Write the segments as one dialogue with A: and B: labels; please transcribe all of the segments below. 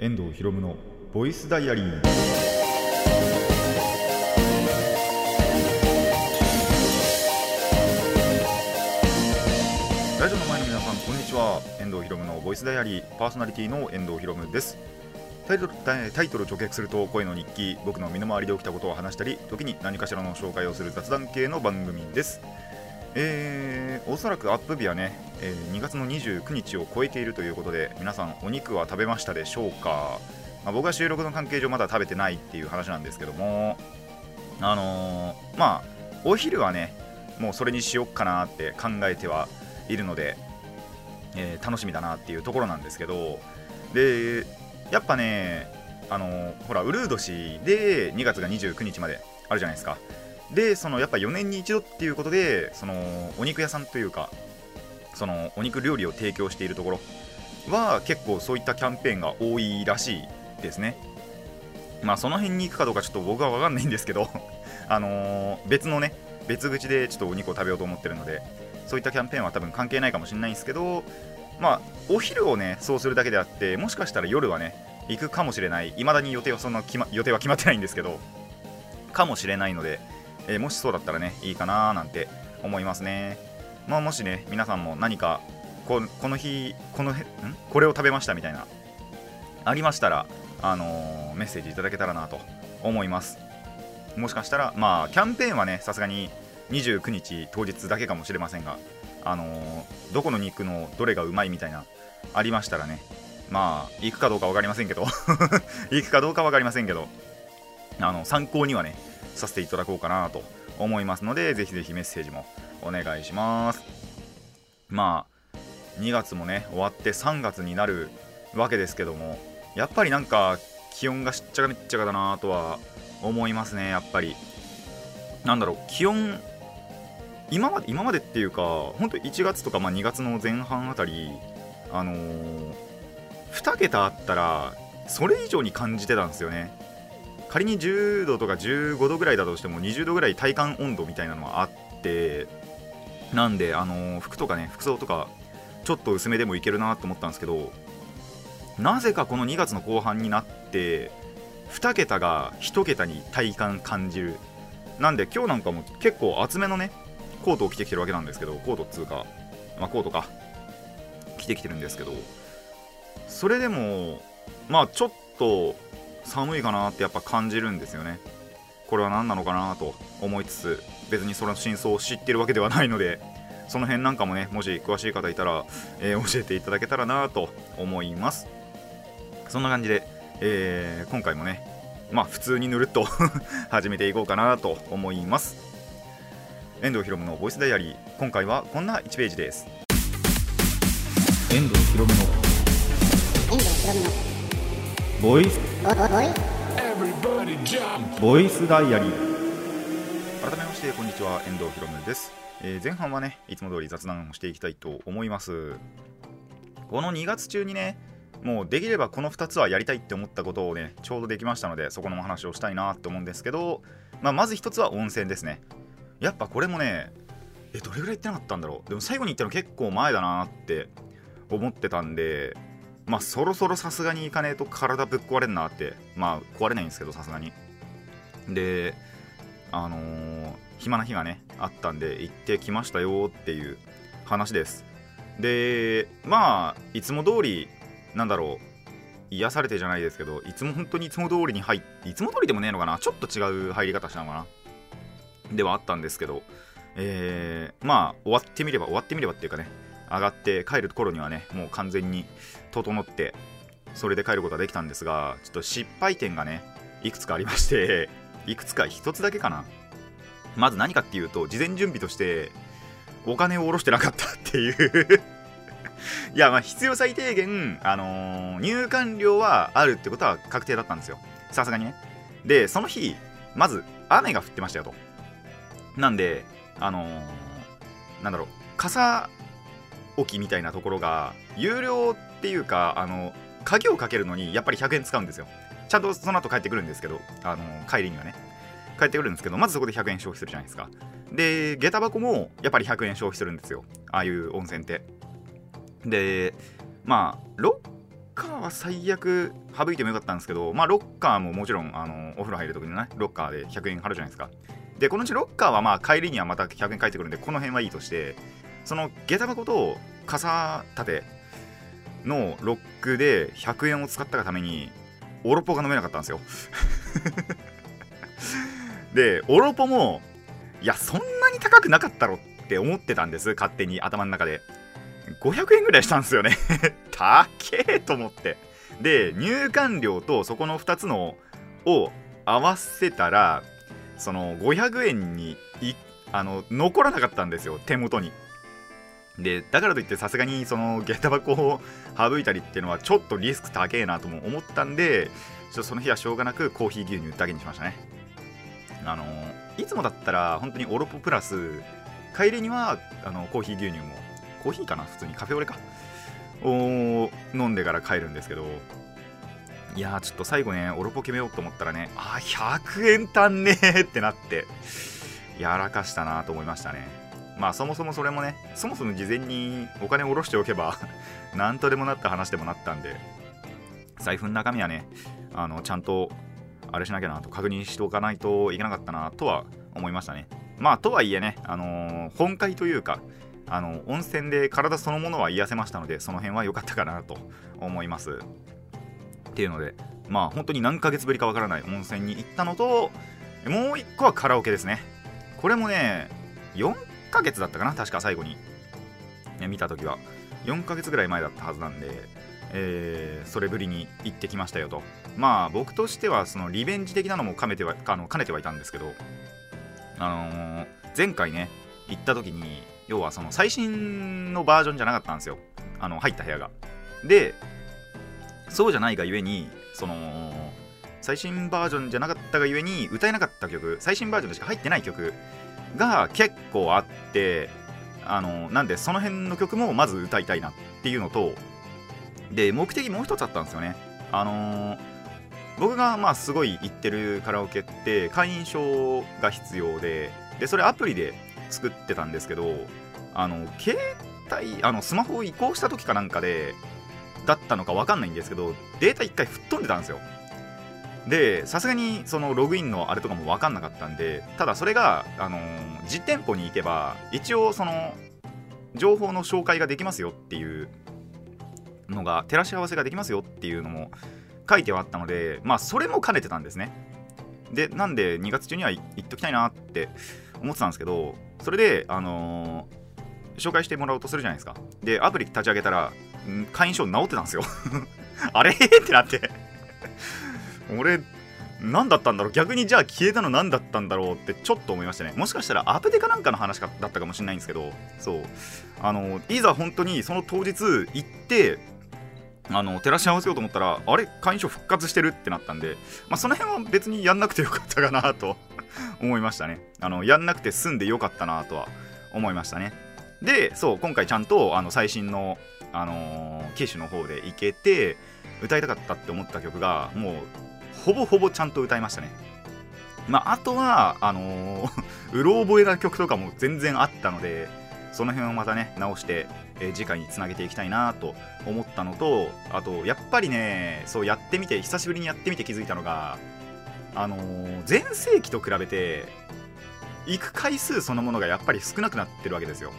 A: 遠藤博夢のボイスダイアリー。ラジオの前の皆さんこんにちは。遠藤博夢のボイスダイアリー。パーソナリティの遠藤博夢です。タイトルタイトルを直訳すると声の日記僕の身の回りで起きたことを話したり時に何かしらの紹介をする雑談系の番組です。えー、おそらくアップ日はね、えー、2月の29日を超えているということで皆さんお肉は食べましたでしょうか、まあ、僕は収録の関係上まだ食べてないっていう話なんですけどもあのー、まあお昼はねもうそれにしよっかなって考えてはいるので、えー、楽しみだなっていうところなんですけどでやっぱねあのほらウルー年で2月が29日まであるじゃないですか。でそのやっぱ4年に一度っていうことでそのお肉屋さんというかそのお肉料理を提供しているところは結構そういったキャンペーンが多いらしいですね。まあその辺に行くかどうかちょっと僕は分かんないんですけど あのー、別のね別口でちょっとお肉を食べようと思ってるのでそういったキャンペーンは多分関係ないかもしれないんですけどまあお昼をねそうするだけであってもしかしたら夜はね行くかもしれない。未だに予定はそんな、ま、予定は決まってないんですけどかもしれないのでえ、もしそうだったらねいいかななんて思いますね。まあもしね皆さんも何かここの日このん？これを食べましたみたいなありましたらあのー、メッセージいただけたらなと思います。もしかしたらまあキャンペーンはねさすがに29日当日だけかもしれませんがあのー、どこの肉のどれがうまいみたいなありましたらねまあ行くかどうか分かりませんけど 行くかどうか分かりませんけどあの参考にはねさせていただこうかなと思いますのでぜひぜひメッセージもお願いします。まあ2月もね終わって3月になるわけですけどもやっぱりなんか気温がしっちゃかめっちゃかだなとは思いますねやっぱり。なんだろう気温今まで今までっていうか本当1月とかまあ2月の前半あたりあのー、2桁あったらそれ以上に感じてたんですよね。仮に10度とか15度ぐらいだとしても20度ぐらい体感温度みたいなのはあってなんで、あの、服とかね服装とかちょっと薄めでもいけるなと思ったんですけどなぜかこの2月の後半になって2桁が1桁に体感感じる。なんで今日なんかも結構厚めのねコートを着てきてるわけなんですけどコートっつうか、まあ、コートか。着てきてるんですけどそれでもまあちょっと寒いかなってやっぱ感じるんですよね。これは何なのかなと思いつつ別にその真相を知ってるわけではないのでその辺なんかもねもし詳しい方いたら、えー、教えていただけたらなと思います。そんな感じで、えー、今回もねまあ普通にぬるっと 始めていこうかなと思います。遠藤ひろむのボイスダイアリー。今回はこんな1ページです。遠藤ひろむの遠藤ひろむのボイス。ボイスダイアリー。改めましてこんにちは。遠藤ひろむです、えー、前半はねいつも通り雑談をしていきたいと思います。この2月中にねもうできればこの2つはやりたいって思ったことをねちょうどできましたのでそこのお話をしたいなって思うんですけど、まあ、まず1つは温泉ですね。やっぱこれもねえどれぐらい行ってなかったんだろう。でも最後に行ったの結構前だなって思ってたんでまあそろそろさすがに行かねえと体ぶっ壊れんなってまあ壊れないんですけどさすがに。であのー、暇な日がねあったんで行ってきましたよっていう話です。でまあいつも通りなんだろう癒されてじゃないですけどいつも本当にいつも通りに入っていつも通りでもねえのかなちょっと違う入り方したのかなではあったんですけどえー、まあ終わってみれば終わってみればっていうかね上がって帰る頃にはねもう完全に整ってそれで帰ることができたんですがちょっと失敗点がねいくつかありまして いくつか1つだけかな。まず何かっていうと事前準備としてお金を下ろしてなかったっていう。いやまあ必要最低限、あのー、入館料はあるってことは確定だったんですよ。さすがにね。でその日まず雨が降ってましたよと。なんであのー、なんだろう傘置きみたいなところが有料っていうかあの鍵をかけるのにやっぱり100円使うんですよ。ちゃんとその後帰ってくるんですけどあの帰りにはね。帰ってくるんですけどまずそこで100円消費するじゃないですか。で下駄箱もやっぱり100円消費するんですよ。ああいう温泉って。でまあ6カーは最悪省いてもよかったんですけど、まあ、ロッカーももちろんあのお風呂入るときにね、ロッカーで100円払うじゃないですか。で、このうちロッカーはまあ帰りにはまた100円返ってくるんで、この辺はいいとして、その下駄箱と傘立てのロックで100円を使ったがために、オロポが飲めなかったんですよ。で、オロポも、いや、そんなに高くなかったろって思ってたんです、勝手に頭の中で。500円ぐらいしたんですよね 高えと思って。で、入館料とそこの2つのを合わせたら、その500円にあの残らなかったんですよ、手元に。で、だからといってさすがにその下駄箱を省いたりっていうのはちょっとリスク高えなとも思ったんで、ちょその日はしょうがなくコーヒー牛乳だけにしましたね。あのいつもだったら本当にオロポプラス、帰りにはあのコーヒー牛乳もコーヒーかな普通にカフェオレかを飲んでから帰るんですけどいやちょっと最後ねオロポ決めようと思ったらねあ100円足んねえってなってやらかしたなと思いましたねまあそもそもそれもねそもそも事前にお金を下ろしておけば なんとでもなった話でもなったんで財布の中身はねあのちゃんとあれしなきゃなと確認しておかないといけなかったなとは思いましたね。まあとはいえね、あのー、本会というかあの温泉で体そのものは癒せましたのでその辺は良かったかなと思います。っていうのでまあ本当に何ヶ月ぶりかわからない温泉に行ったのともう1個はカラオケですね。これもね4ヶ月だったかな確か最後に、ね、見た時は。4ヶ月ぐらい前だったはずなんでえー、それぶりに行ってきましたよと。まあ僕としてはそのリベンジ的なのも兼ねてはあの兼ねてはいたんですけどあのー、前回ね行った時に要はその最新のバージョンじゃなかったんですよ。あの入った部屋が。でそうじゃないがゆえにその最新バージョンじゃなかったがゆえに歌えなかった曲最新バージョンでしか入ってない曲が結構あってあのなんでその辺の曲もまず歌いたいなっていうのとで目的もう一つあったんですよね。あのー、僕がまあすごい行ってるカラオケって会員証が必要ででそれアプリで作ってたんですけどあの携帯あのスマホを移行した時かなんかでだったのか分かんないんですけどデータ1回吹っ飛んでたんですよ。でさすがにそのログインのあれとかも分かんなかったんでただそれが、あのー、実店舗に行けば一応その情報の紹介ができますよっていうのが照らし合わせができますよっていうのも書いてはあったのでまあそれも兼ねてたんですねでなんで2月中には行っときたいなって思ってたんですけどそれで、あのー、紹介してもらおうとするじゃないですか。で、アプリ立ち上げたら、会員証直ってたんですよ。あれ？ってなって俺、何だったんだろう？逆にじゃあ消えたの何だったんだろうってちょっと思いましたね。もしかしたらアプデかなんかの話だったかもしれないんですけど、そう。あの、いざ本当にその当日行って、あの照らし合わせようと思ったら、あれ、会員証復活してるってなったんで、まあ、その辺は別にやんなくてよかったかなと 思いましたね。あの、やんなくて済んでよかったなとは思いましたね。で、そう、今回ちゃんとあの最新の、あのー、機種の方でいけて、歌いたかったって思った曲が、もう、ほぼほぼちゃんと歌いましたね。まあ、あとは、あのー、うろ覚えな曲とかも全然あったので、その辺をまたね、直して、えー、次回につなげていきたいなと思ったのと、あと、やっぱりね、そうやってみて、久しぶりにやってみて気づいたのが、あのー、前世紀と比べて行く回数そのものがやっぱり少なくなってるわけですよ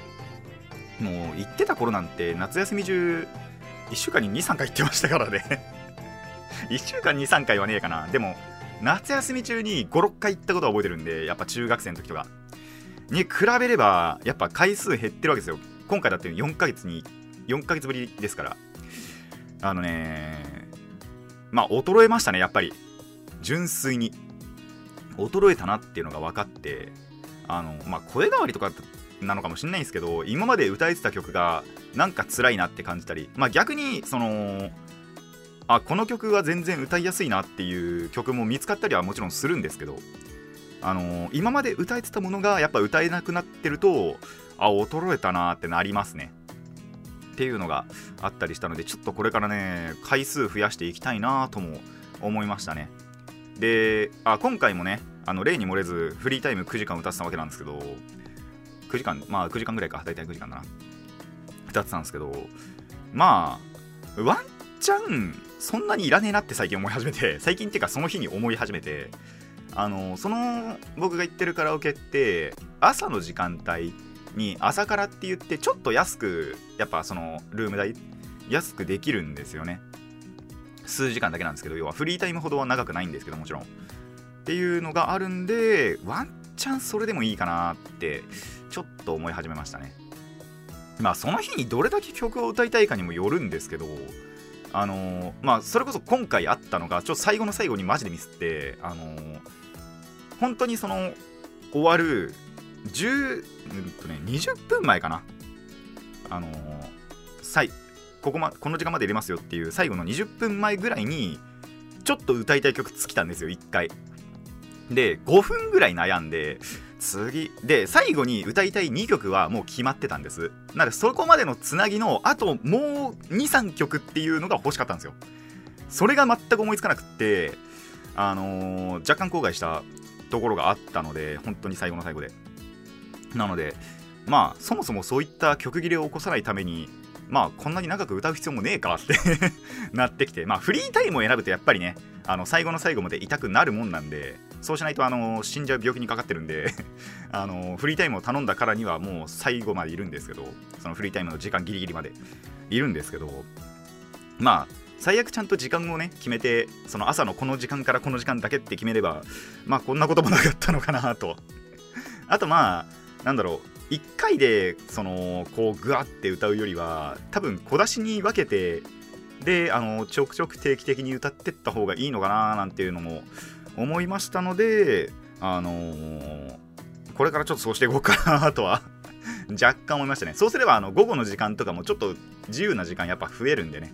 A: もう行ってた頃なんて夏休み中1週間に23回行ってましたからね 1週間に3回はねえかな。でも夏休み中に56回行ったことは覚えてるんでやっぱ中学生の時とか。に比べればやっぱ回数減ってるわけですよ。今回だって4ヶ月に4ヶ月ぶりですから。あのねまあ衰えましたねやっぱり。純粋に。衰えたなっていうのが分かってあの、まあ、声変わりとかなのかもしれないんですけど今まで歌えてた曲がなんか辛いなって感じたり、まあ、逆にそのあこの曲は全然歌いやすいなっていう曲も見つかったりはもちろんするんですけどあの今まで歌えてたものがやっぱ歌えなくなってるとあ衰えたなってなりますね。っていうのがあったりしたのでちょっとこれからね回数増やしていきたいなとも思いましたね。であ今回もねあの例に漏れずフリータイム9時間歌ってたわけなんですけど9時間まあ9時間ぐらいか。大体9時間だな。歌ってたんですけどまあワンチャンそんなにいらねえなって最近思い始めて 最近っていうかその日に思い始めてあのその僕が行ってるカラオケって朝の時間帯に朝からって言ってちょっと安くやっぱそのルーム代安くできるんですよね。数時間だけなんですけど要はフリータイムほどは長くないんですけどもちろん。っていうのがあるんでワンチャンそれでもいいかなってちょっと思い始めましたね。まあその日にどれだけ曲を歌いたいかにもよるんですけどあのー、まあそれこそ今回あったのがちょっと最後の最後にマジでミスってあのー、本当にその終わる10、うんとね、20分前かな。あのー、最ここまこの時間まで入れますよっていう最後の20分前ぐらいにちょっと歌いたい曲尽きたんですよ1回。で5分ぐらい悩んで次で最後に歌いたい2曲はもう決まってたんです。なのでそこまでのつなぎのあともう23曲っていうのが欲しかったんですよ。それが全く思いつかなくってあのー、若干後悔したところがあったので本当に最後の最後で。なのでまあそもそもそういった曲切れを起こさないためにまあこんなに長く歌う必要もねえかって なってきてまあフリータイムを選ぶとやっぱりねあの最後の最後まで痛くなるもんなんでそうしないとあの死んじゃう病気にかかってるんで あのフリータイムを頼んだからにはもう最後までいるんですけどそのフリータイムの時間ギリギリまでいるんですけどまあ最悪ちゃんと時間をね決めてその朝のこの時間からこの時間だけって決めればまあこんなこともなかったのかなと。あとまあなんだろう1回でそのこうグワって歌うよりは多分小出しに分けてであのちょくちょく定期的に歌ってった方がいいのかななんていうのも思いましたのであのー、これからちょっとそうしていこうかなとは 若干思いましたねそうすればあの午後の時間とかもちょっと自由な時間やっぱ増えるんでね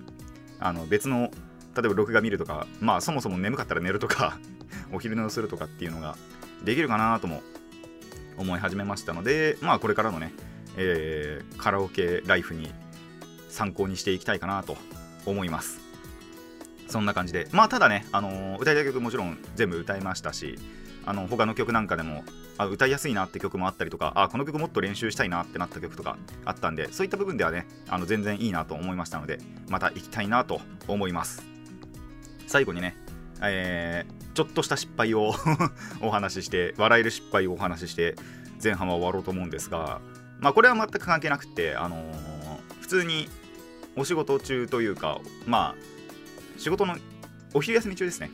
A: あの別の例えば録画見るとかまあそもそも眠かったら寝るとか お昼寝をするとかっていうのができるかなとも思い始めましたので、まあ、これからのね、えー、カラオケライフに参考にしていきたいかなと思います。そんな感じで、まあ、ただね、あのー、歌いたい曲もちろん全部歌いましたし、あの他の曲なんかでもあ歌いやすいなって曲もあったりとかあこの曲もっと練習したいなってなった曲とかあったんでそういった部分ではねあの全然いいなと思いましたのでまた行きたいなと思います。最後にねえー、ちょっとした失敗を お話しして笑える失敗をお話しして前半は終わろうと思うんですがまあこれは全く関係なくてあのー、普通にお仕事中というかまあ仕事のお昼休み中ですね。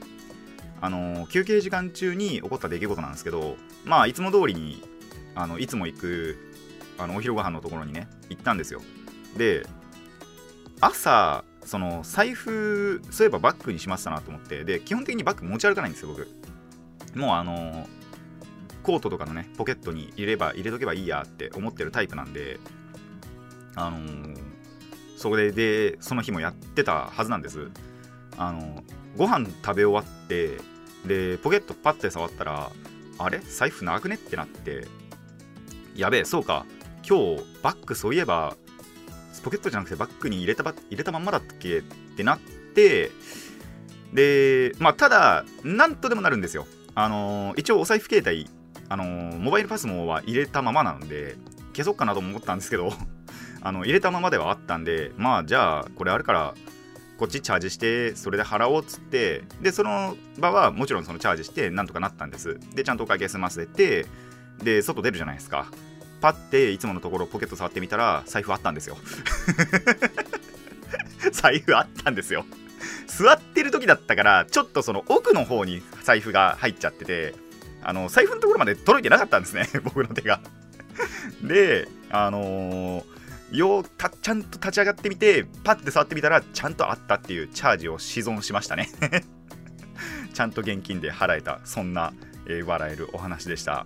A: あの、休憩時間中に起こった出来事なんですけどまあいつも通りにあのいつも行くあのお昼ご飯のところにね行ったんですよ。で朝その財布そういえばバッグにしましたなと思ってで基本的にバッグ持ち歩かないんですよ僕。もうあのコートとかのねポケットに入れれば入れとけばいいやって思ってるタイプなんであのー、それでその日もやってたはずなんです。あの、ご飯食べ終わってでポケットパッて触ったらあれ？財布なくね？ってなってやべえそうか。今日バッグそういえばポケットじゃなくてバッグに入れたば入れたまんまだったっけ？ってなってでまあただなんとでもなるんですよ。あの、一応お財布携帯あの、モバイルパスモは入れたままなので消そうかなと思ったんですけど あの入れたままではあったんでまあじゃあこれあるからこっちチャージしてそれで払おうっつってでその場はもちろんそのチャージしてなんとかなったんです。でちゃんとお会計済ませてで外出るじゃないですか。パッていつものところポケット触ってみたら財布あったんですよ。財布あったんですよ。座ってる時だったからちょっとその奥の方に財布が入っちゃっててあの財布のところまで届いてなかったんですね僕の手が。であのー、ようたちゃんと立ち上がってみてパッて触ってみたらちゃんとあったっていうチャージを依存しましたね。ちゃんと現金で払えたそんな、えー、笑えるお話でした。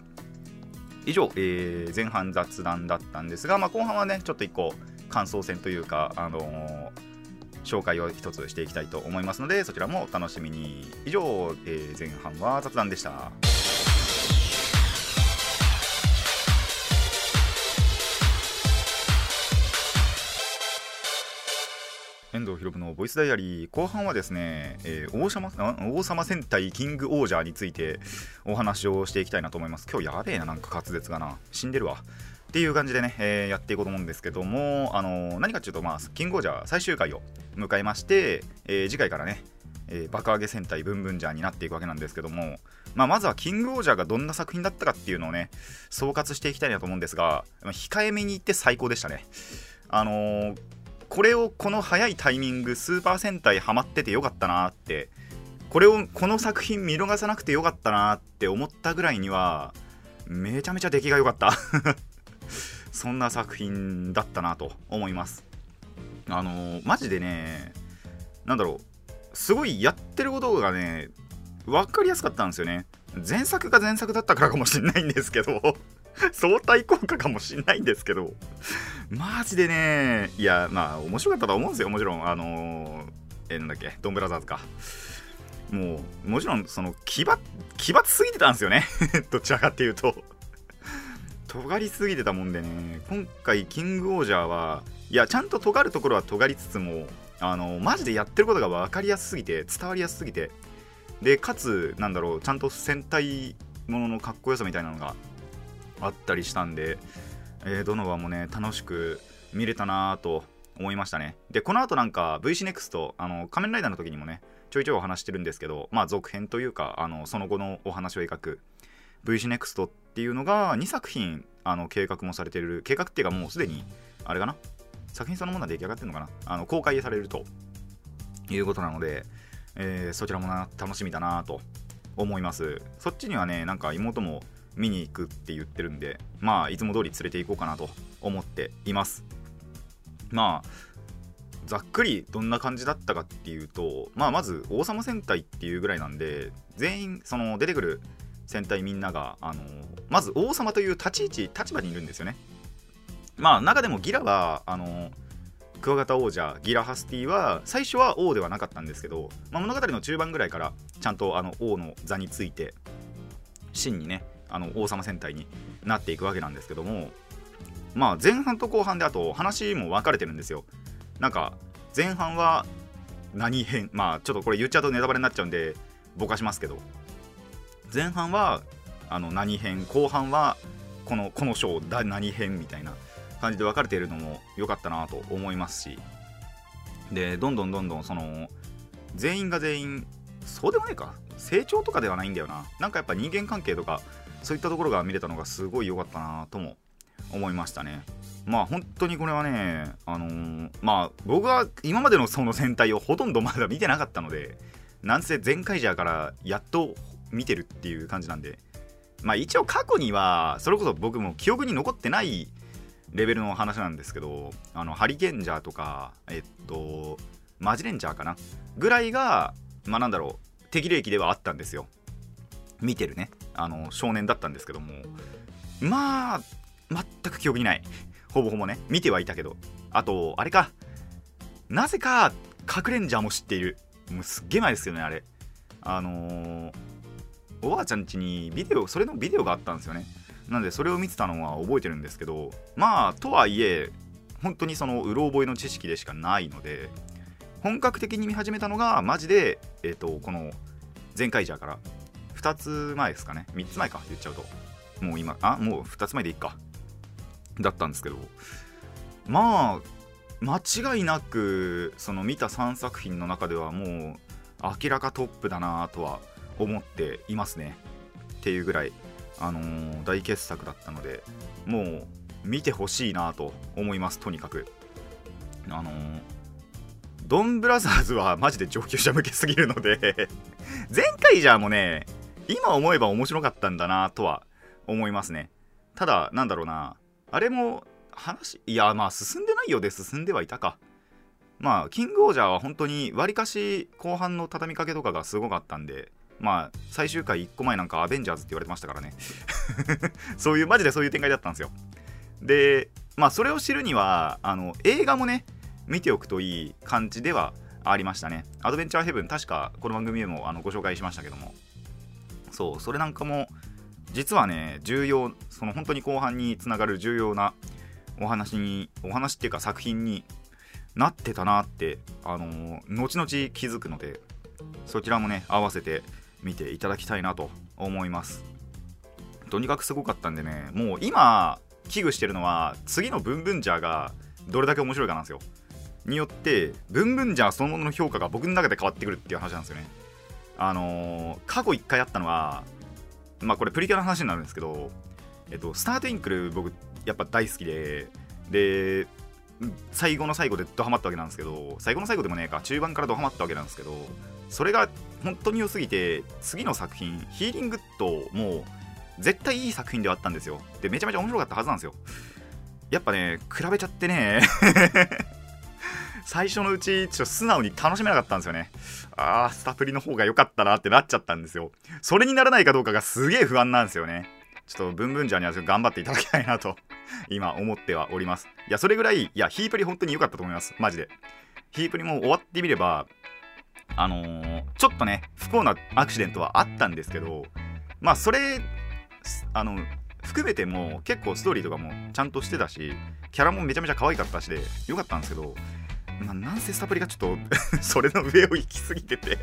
A: 以上、えー、前半雑談だったんですが、まあ、後半はねちょっと一個感想戦というか、あのー、紹介を一つしていきたいと思いますのでそちらもお楽しみに。以上、えー、前半は雑談でした。遠藤博のボイスダイアリー後半はですね、えー、王様王様戦隊キングオージャーについてお話をしていきたいなと思います。今日やべえななんか滑舌がな。死んでるわ。っていう感じでね、えー、やっていこうと思うんですけども、あのー、何かっていうと、まあ、キングオージャー最終回を迎えまして、えー、次回からね、え爆上げ戦隊ブンブンジャーになっていくわけなんですけども、まあ、まずはキングオージャーがどんな作品だったかっていうのをね、総括していきたいなと思うんですが、控えめに言って最高でしたね。あのこれをこの早いタイミング、スーパー戦隊ハマっててよかったなって、これを、この作品見逃さなくてよかったなって思ったぐらいには、めちゃめちゃ出来が良かった。そんな作品だったなと思います。あのー、マジでねなんだろうすごいやってることがね分かりやすかったんですよね。前作が前作だったからかもしんないんですけど。相対効果かもしんないんですけど。マジでね。いやまあ面白かったと思うんですよ。もちろん。あのー、えなんだっけ。ドンブラザーズか。もうもちろんその奇抜奇抜すぎてたんですよね。どちらかっていうと。尖りすぎてたもんでね。今回キングオージャーはいやちゃんと尖るところは尖りつつもあのマジでやってることが分かりやすすぎて伝わりやすすぎて。でかつなんだろうちゃんと戦隊もののかっこよさみたいなのがあったりしたんで、えー、どの話もね楽しく見れたなと思いましたね。でこの後なんか VC NEXT あの仮面ライダーの時にもねちょいちょいお話してるんですけどまあ続編というかあのその後のお話を描く VC NEXT っていうのが2作品あの計画もされてる計画っていうかもうすでにあれかな作品そのものは出来上がってるのかなあの公開されるということなので、えー、そちらもな楽しみだなと思います。そっちにはねなんか妹も見に行くって言ってるんでまあいつも通り連れて行こうかなと思っています。まあざっくりどんな感じだったかっていうとまあまず王様戦隊っていうぐらいなんで全員その出てくる戦隊みんながあのまず王様という立ち位置立場にいるんですよね。まあ中でもギラはあのクワガタ王者ギラハスティは最初は王ではなかったんですけど、まあ、物語の中盤ぐらいからちゃんとあの王の座について真にねあの王様戦隊になっていくわけなんですけどもまあ前半と後半であと話も分かれてるんですよ。なんか前半は何編まあちょっとこれ言っちゃうとネタバレになっちゃうんでぼかしますけど。前半はあの何編後半はこのこの章何編みたいな感じで分かれているのも良かったなと思いますし。でどんどんどんどんその全員が全員そうでもないか。成長とかではないんだよな。なんかやっぱ人間関係とかそういったところが見れたのがすごい良かったなとも思いましたね。まあ本当にこれはねあのー、まあ僕は今までのその戦隊をほとんどまだ見てなかったのでなんせ全カイジャーからやっと見てるっていう感じなんでまあ一応過去にはそれこそ僕も記憶に残ってないレベルの話なんですけどあのハリケンジャーとかえっとマジレンジャーかなぐらいがまあなんだろう適齢期ではあったんですよ。見てるね。あの少年だったんですけどもまあ全く記憶にない。ほぼほぼね。見てはいたけど。あとあれか。なぜかかくれんジャーも知っている。もうすっげえ前ですよねあれ。あのー、おばあちゃん家にビデオそれのビデオがあったんですよね。なんでそれを見てたのは覚えてるんですけどまあとはいえ本当にそのうろ覚えの知識でしかないので本格的に見始めたのがマジで、えーと、この前回じゃから。2つ前ですかね。3つ前か言っちゃうと。もう今あもう2つ前でいいか。だったんですけど。まあ間違いなくその見た3作品の中ではもう明らかトップだなとは思っていますね。っていうぐらい、あのー、大傑作だったのでもう見てほしいなと思いますとにかく。あのー、ドンブラザーズはマジで上級者向けすぎるので。前回じゃあもうね今思えば面白かったんだなとは思いますね。ただなんだろうな。あれも話いやまあ進んでないようで進んではいたか。まあキングオージャーは本当にわりかし後半の畳みかけとかがすごかったんでまあ最終回1個前なんかアベンジャーズって言われてましたからね。そういうマジでそういう展開だったんですよ。でまあそれを知るにはあの映画もね見ておくといい感じではありましたね。アドベンチャーヘブン確かこの番組でもあのご紹介しましたけども。そうそれなんかも実はね重要その本当に後半につながる重要なお話にお話っていうか作品になってたなってあの、後々気づくのでそちらもね合わせて見ていただきたいなと思います。とにかくすごかったんでねもう今危惧してるのは次のブンブンジャーがどれだけ面白いかなんですよ。によってブンブンジャーそのものの評価が僕の中で変わってくるっていう話なんですよね。あのー、過去1回あったのはまあこれプリキュアの話になるんですけどえっとスタートインクル僕やっぱ大好きでで最後の最後でドハマったわけなんですけど最後の最後でもねえか中盤からドハマったわけなんですけどそれが本当に良すぎて次の作品ヒーリングともう絶対いい作品ではあったんですよ。でめちゃめちゃ面白かったはずなんですよ。やっぱね比べちゃってね最初のうちちょっと素直に楽しめなかったんですよね。あースタプリの方が良かったなってなっちゃったんですよ。それにならないかどうかがすげえ不安なんですよね。ちょっとブンブンジャーには頑張っていただきたいなと今思ってはおります。いやそれぐらいいやヒープリ本当に良かったと思います。マジで。ヒープリも終わってみればあのー、ちょっとね不幸なアクシデントはあったんですけどまあそれあの含めても結構ストーリーとかもちゃんとしてたしキャラもめちゃめちゃ可愛かったしで良かったんですけど、まあ、なんせスタプリがちょっと それの上を行き過ぎてて。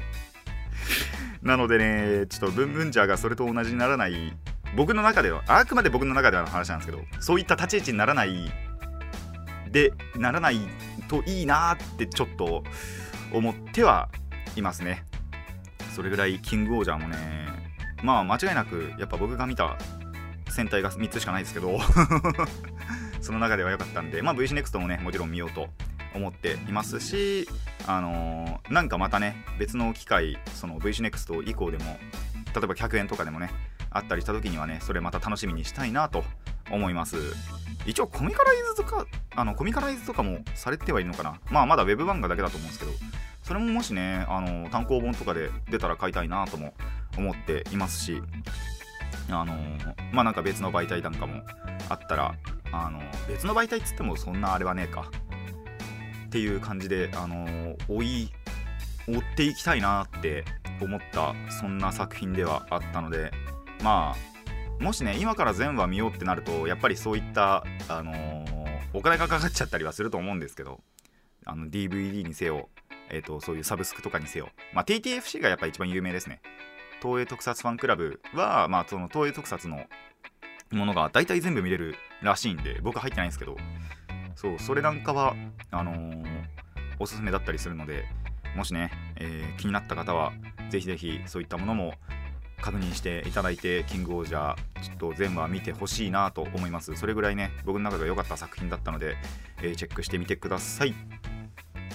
A: なのでねちょっとブンブンジャーがそれと同じにならない。僕の中ではあくまで僕の中ではの話なんですけどそういった立ち位置にならないでならないといいなってちょっと思ってはいますね。それぐらいキングオージャーもねまあ間違いなくやっぱ僕が見た戦隊が3つしかないですけど。その中では良かったんでまあ VC NEXT もねもちろん見ようと思っていますしあのー、なんかまたね別の機会その VC NEXT 以降でも例えば100円とかでもねあったりした時にはねそれまた楽しみにしたいなと思います。一応コミカライズとかあのコミカライズとかもされてはいるのかな。まあまだ Web 漫画だけだと思うんですけどそれももしねあの単行本とかで出たら買いたいなとも思っていますしあのまあなんか別の媒体なんかもあったらあの別の媒体っつってもそんなあれはねえかっていう感じであの追い追っていきたいなって思ったそんな作品ではあったのでまあもしね今から全話見ようってなるとやっぱりそういったあのー、お金がかかっちゃったりはすると思うんですけどあの DVD にせよ、えーと、そういうサブスクとかにせよ、まあ、TTFC がやっぱ一番有名ですね。東映特撮ファンクラブは、まあ、その東映特撮のものが大体全部見れるらしいんで僕入ってないんですけどそうそれなんかはあのー、おすすめだったりするのでもしね、えー、気になった方はぜひぜひそういったものも確認していただいてキングオージャーちょっと全話見てほしいなと思います。それぐらいね僕の中では良かった作品だったので、えー、チェックしてみてください。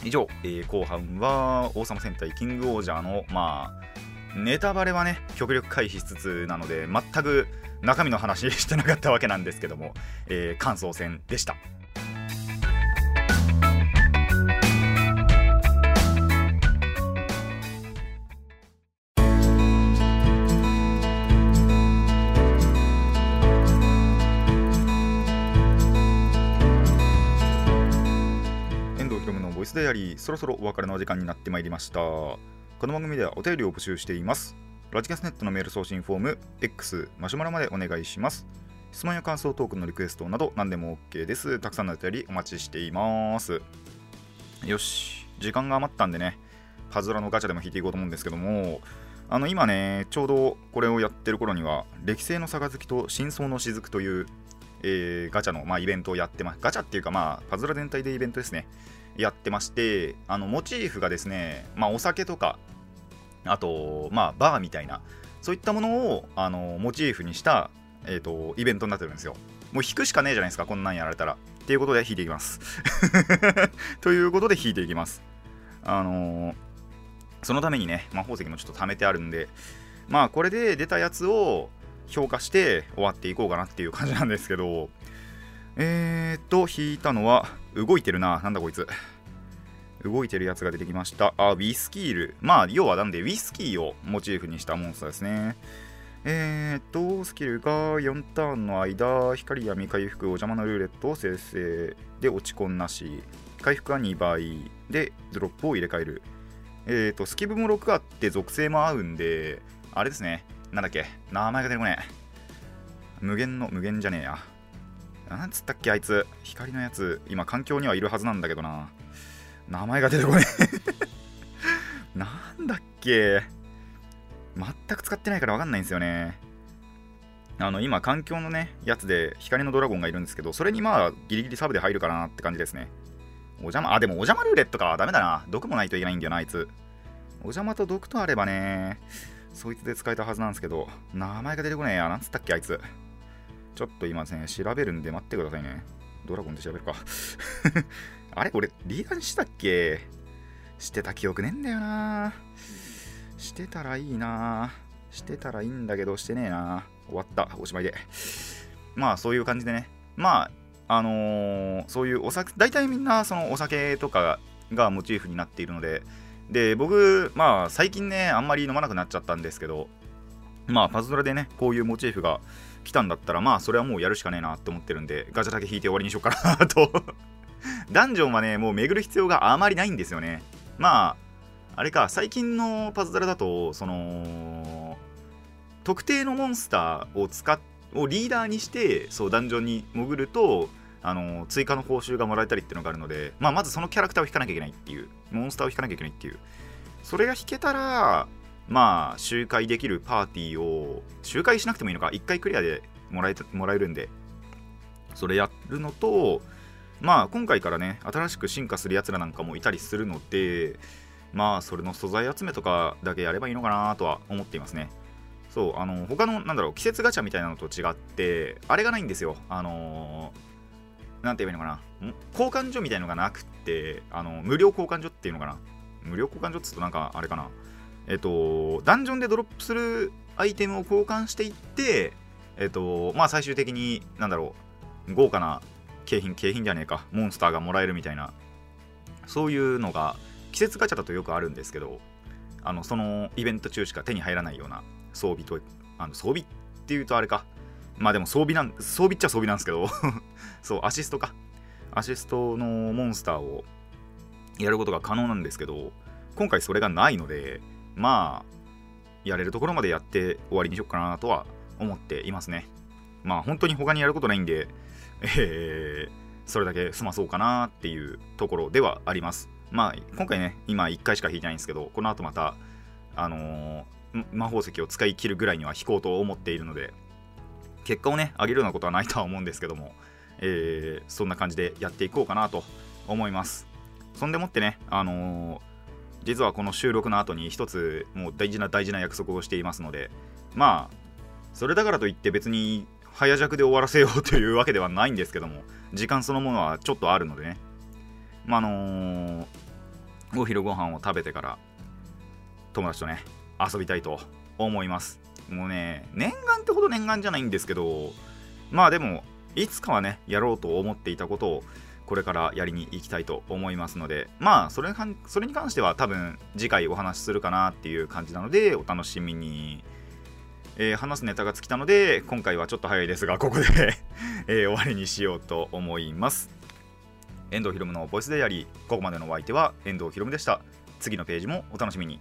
A: 以上、えー、後半は王様戦隊キングオージャーのまあネタバレはね極力回避しつつなので全く中身の話してなかったわけなんですけども、えー、感想戦でした。イスダイアリーそろそろお別れのお時間になってまいりました。この番組ではお便りを募集しています。ラジキャスネットのメール送信フォーム X マシュマロまでお願いします。質問や感想トークのリクエストなど何でも OK です。たくさんのお便りお待ちしています。よし時間が余ったんでねパズドラのガチャでも引いていこうと思うんですけどもあの今ねちょうどこれをやってる頃には歴世の杯と真相の雫という、えー、ガチャの、まあ、イベントをやってます。ガチャっていうかまあパズドラ全体でイベントですね。やってましてあのモチーフがですね、まあ、お酒とかあと、まあ、バーみたいなそういったものをあのモチーフにした、えーと、イベントになってるんですよ。もう弾くしかねえじゃないですかこんなんやられたら。っていうことで弾いていきます。ということで弾いていきます。あのー、そのためにね魔法石もちょっと貯めてあるんでまあこれで出たやつを評価して終わっていこうかなっていう感じなんですけどえー、っと引いたのは動いてるな。なんだこいつ。動いてるやつが出てきました。あ、ウィスキール。まあ、要はなんで、ウィスキーをモチーフにしたモンスターですね。えー、っと、スキルが4ターンの間、光闇回復、お邪魔のルーレットを生成で落ち込んなし、回復は2倍でドロップを入れ替える。えー、っと、スキブも6あって属性も合うんで、あれですね、なんだっけ、名前が出てこねえ。無限の、無限じゃねえや。なんつったっけあいつ。光のやつ。今環境にはいるはずなんだけどな。名前が出てこねえ。なんだっけ。全く使ってないから分かんないんですよね。あの今環境のねやつで光のドラゴンがいるんですけどそれにまあギリギリサブで入るかなって感じですね。お邪魔あでもお邪魔ルーレットか。ダメだな。毒もないといけないんだよなあいつ。お邪魔と毒とあればねそいつで使えたはずなんですけど名前が出てこねえや。なんつったっけあいつ。ちょっと今ね調べるんで待ってくださいね。ドラゴンで調べるか。あれ？俺リーダーにしたっけ？してた記憶ねえんだよな。してたらいいな。してたらいいんだけどしてねえな。終わった。おしまいで。まあそういう感じでね。まああのー、そういうお酒大体みんなそのお酒とかがモチーフになっているので。で僕まあ最近ねあんまり飲まなくなっちゃったんですけど。まあパズドラでねこういうモチーフが来たんだったらまあそれはもうやるしかねえなって思ってるんでガチャだけ引いて終わりにしようかなと。ダンジョンはねもう巡る必要があまりないんですよね。まああれか最近のパズドラだとその特定のモンスターを使っをリーダーにしてそうダンジョンに潜るとあの追加の報酬がもらえたりっていうのがあるので、まあ、まずそのキャラクターを引かなきゃいけないっていうモンスターを引かなきゃいけないっていう。それが引けたらまあ周回できるパーティーを周回しなくてもいいのか1回クリアでもらえもらえるんでそれやるのとまあ今回からね新しく進化するやつらなんかもいたりするのでまあそれの素材集めとかだけやればいいのかなとは思っていますね。そうあの他のなんだろう季節ガチャみたいなのと違ってあれがないんですよ。あのなんて言えばいいのかな。交換所みたいのがなくってあの無料交換所っていうのかな。無料交換所っつうとなんかあれかな。えっとダンジョンでドロップするアイテムを交換していってえっとまあ最終的になんだろう豪華な景品景品じゃねえかモンスターがもらえるみたいなそういうのが季節ガチャだとよくあるんですけどあのそのイベント中しか手に入らないような装備とあの装備っていうとあれか。まあでも装備なん装備っちゃ装備なんですけど そうアシストか。アシストのモンスターをやることが可能なんですけど今回それがないのでまあやれるところまでやって終わりにしようかなとは思っていますね。まあ本当に他にやることないんで えー、それだけ済まそうかなっていうところではあります。まあ今回ね今1回しか引いてないんですけどこの後またあのー、魔法石を使い切るぐらいには引こうと思っているので結果をね上げるようなことはないとは思うんですけども、えー、そんな感じでやっていこうかなと思います。そんでもってねあのー、実はこの収録の後に一つもう大事な大事な約束をしていますのでまあそれだからといって別に早弱で終わらせようというわけではないんですけども時間そのものはちょっとあるのでね。まあのー、お昼ご飯を食べてから友達とね遊びたいと思います。もうね念願ってほど念願じゃないんですけどまあでもいつかはねやろうと思っていたことをこれからやりに行きたいと思いますのでまあそれそれに関しては多分次回お話しするかなっていう感じなのでお楽しみに。えー、話すネタが尽きたので今回はちょっと早いですがここで えー、終わりにしようと思います。遠藤ひろむのボイスでありここまでのお相手は遠藤ひろむでした。次のページもお楽しみに。